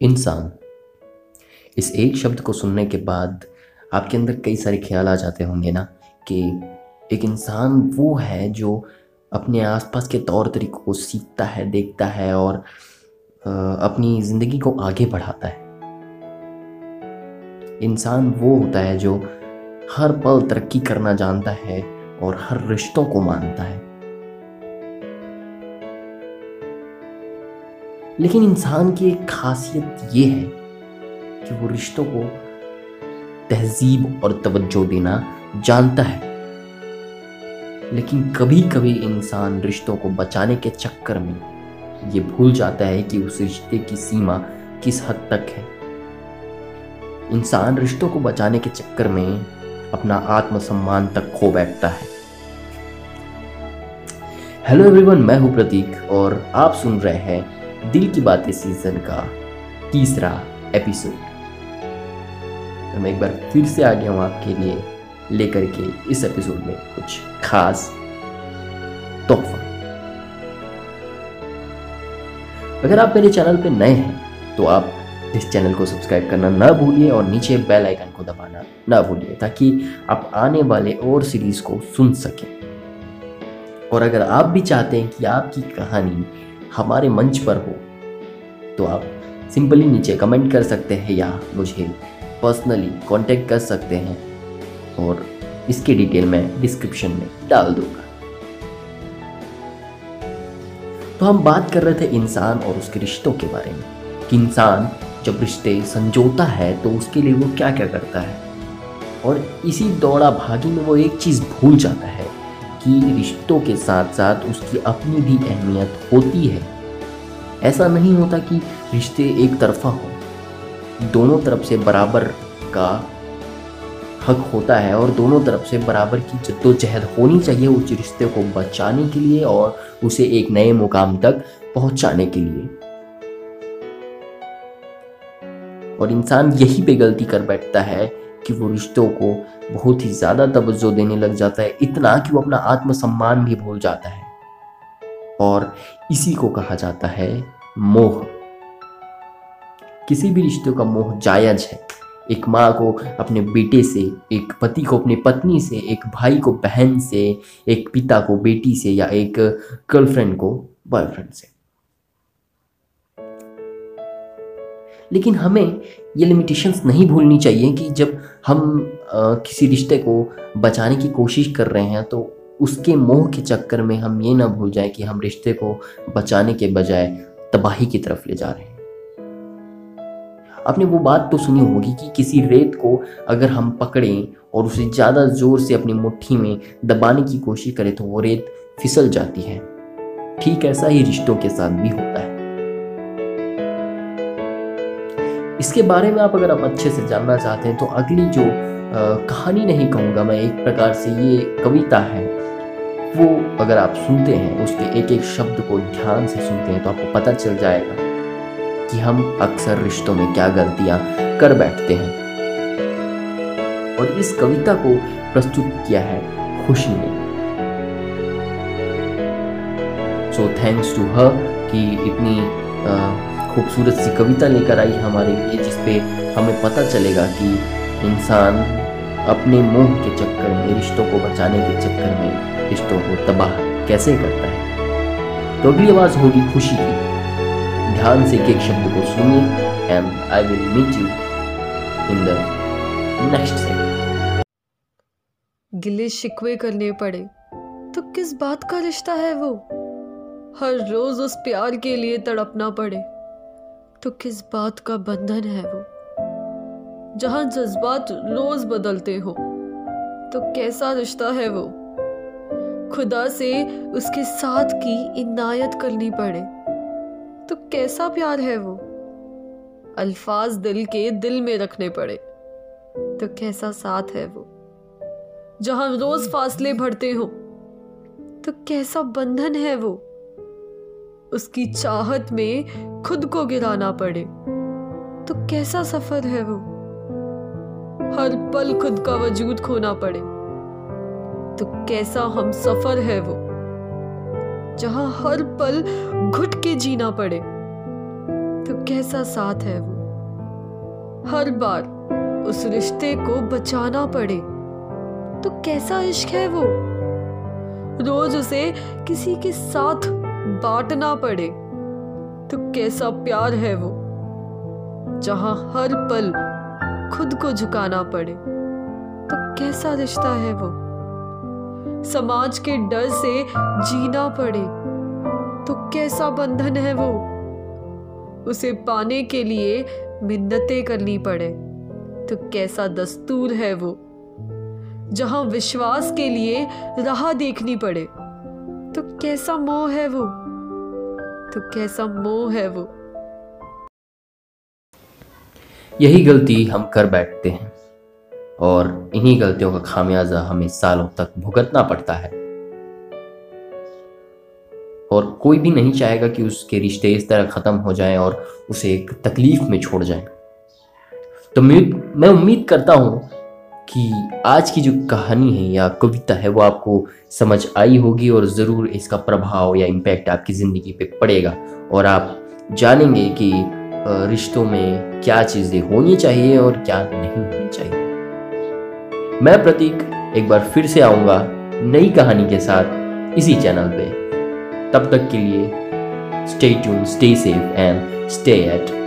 इंसान। इस एक शब्द को सुनने के बाद आपके अंदर कई सारे ख्याल आ जाते होंगे ना कि एक इंसान वो है जो अपने आसपास के तौर तरीकों को सीखता है, देखता है और अपनी ज़िंदगी को आगे बढ़ाता है। इंसान वो होता है जो हर पल तरक्की करना जानता है और हर रिश्तों को मानता है। लेकिन इंसान की एक खासियत ये है कि वो रिश्तों को तहजीब और तवज्जो देना जानता है। लेकिन कभी कभी इंसान रिश्तों को बचाने के चक्कर में ये भूल जाता है कि उस रिश्ते की सीमा किस हद तक है। इंसान रिश्तों को बचाने के चक्कर में अपना आत्मसम्मान तक खो बैठता है। हेलो एवरीवन, मैं हूँ प्रतीक और आप सुन रहे हैं दिल की बातें सीज़न का तीसरा एपिसोड तो मैं एक बार फिर से आ गया हूँ आपके लिए लेकर के इस एपिसोड में कुछ खास तोहफा। अगर आप मेरे चैनल पे नए हैं तो आप इस चैनल को सब्सक्राइब करना ना भूलिए और नीचे बेल आइकन को दबाना ना भूलिए, ताकि आप आने वाले और सीरीज़ को सुन सकें। और अगर आप भी चाहते हैं कि आपकी कहानी हमारे मंच पर हो। तो आप सिंपली नीचे कमेंट कर सकते हैं या मुझे पर्सनली कांटेक्ट कर सकते हैं और इसकी डिटेल मैं डिस्क्रिप्शन में डाल दूँगा। तो हम बात कर रहे थे इंसान और उसके रिश्तों के बारे में कि इंसान जब रिश्ते संजोता है तो उसके लिए वो क्या क्या करता है। और इसी दौड़ा भागी में वो एक चीज़ भूल जाता है। कि रिश्तों के साथ साथ उसकी अपनी भी अहमियत होती है। ऐसा नहीं होता कि रिश्ते एक तरफा हो। दोनों तरफ़ से बराबर का हक होता है और दोनों तरफ़ से बराबर की जद्दोजहद होनी चाहिए उस रिश्ते को बचाने के लिए और उसे एक नए मुकाम तक पहुँचाने के लिए। और इंसान यही पे गलती कर बैठता है कि वो रिश्तों को बहुत ही ज़्यादा तवज्जो देने लग जाता है, इतना कि वो अपना आत्मसम्मान भी भूल जाता है। और इसी को कहा जाता है मोह। किसी भी रिश्ते का मोह जायज़ है। एक माँ को अपने बेटे से, एक पति को अपनी पत्नी से, एक भाई को बहन से, एक पिता को बेटी से या एक गर्लफ्रेंड को बॉयफ्रेंड से। लेकिन हमें ये लिमिटेशंस नहीं भूलनी चाहिए कि जब हम आ, किसी रिश्ते को बचाने की कोशिश कर रहे हैं तो उसके मोह के चक्कर में हम ये ना भूल जाए कि हम रिश्ते को बचाने के बजाय तबाही की तरफ़ ले जा रहे हैं। आपने वो बात तो सुनी होगी कि किसी रेत को अगर हम पकड़ें और उसे ज़्यादा ज़ोर से अपनी मुट्ठी में दबाने की कोशिश करें तो वो रेत फिसल जाती है। ठीक ऐसा ही रिश्तों के साथ भी होता है। इसके बारे में आप अगर आप अच्छे से जानना चाहते हैं तो अगली जो आ, कहानी नहीं कहूँगा मैं एक प्रकार से ये कविता है वो अगर आप सुनते हैं उसके एक एक शब्द को ध्यान से सुनते हैं तो आपको पता चल जाएगा कि हम अक्सर रिश्तों में क्या गलतियाँ कर बैठते हैं। और इस कविता को प्रस्तुत किया है खुशी ने। सो थैंक्स टू हर कि इतनी खूबसूरत सी कविता लेकर आई हमारे लिए, जिसपे हमें पता चलेगा कि इंसान अपने मोह के चक्कर में, रिश्तों को बचाने के चक्कर में रिश्तों को तबाह कैसे करता है? तो अगली आवाज़ होगी खुशी की। ध्यान से एक शब्द को सुनिए and I will meet you in the next second गिले शिकवे करने पड़े तो किस बात का रिश्ता है वो? हर रोज उस प्यार के लिए तड़पना पड़े। तो किस बात का बंधन है वो? जहाँ जज्बात रोज बदलते हो तो कैसा रिश्ता है वो? खुदा से उसके साथ की इनायत करनी पड़े तो कैसा प्यार है वो? अल्फाज दिल के दिल में रखने पड़े तो कैसा साथ है वो? जहाँ रोज फासले भरते हो तो कैसा बंधन है वो? उसकी चाहत में खुद को गिराना पड़े। तो कैसा सफ़र है वो? हर पल खुद का वजूद खोना पड़े। तो कैसा हम सफ़र है वो? जहाँ हर पल घुट के जीना पड़े। तो कैसा साथ है वो? हर बार उस रिश्ते को बचाना पड़े। तो कैसा इश्क है वो? रोज उसे किसी के साथ बांटना पड़े तो कैसा प्यार है वो, जहाँ हर पल खुद को झुकाना पड़े। तो कैसा रिश्ता है वो? समाज के डर से जीना पड़े तो कैसा बंधन है वो? उसे पाने के लिए मिन्नतें करनी पड़े तो कैसा दस्तूर है वो? जहाँ विश्वास के लिए राह देखनी पड़े तो कैसा मोह है वो? तो कैसा मोह है वो? यही गलती हम कर बैठते हैं और इन्हीं गलतियों का खामियाजा हमें सालों तक भुगतना पड़ता है। और कोई भी नहीं चाहेगा कि उसके रिश्ते इस तरह ख़त्म हो जाएँ और उसे एक तकलीफ़ में छोड़ जाएँ। तो मैं उम्मीद करता हूँ कि आज की जो कहानी है या कविता है, वो आपको समझ आई होगी और ज़रूर इसका प्रभाव या इम्पैक्ट आपकी ज़िंदगी पे पड़ेगा। और आप जानेंगे कि रिश्तों में क्या चीज़ें होनी चाहिए और क्या नहीं होनी चाहिए। मैं प्रतीक एक बार फिर से आऊँगा नई कहानी के साथ इसी चैनल पे। तब तक के लिए stay tune stay safe and stay at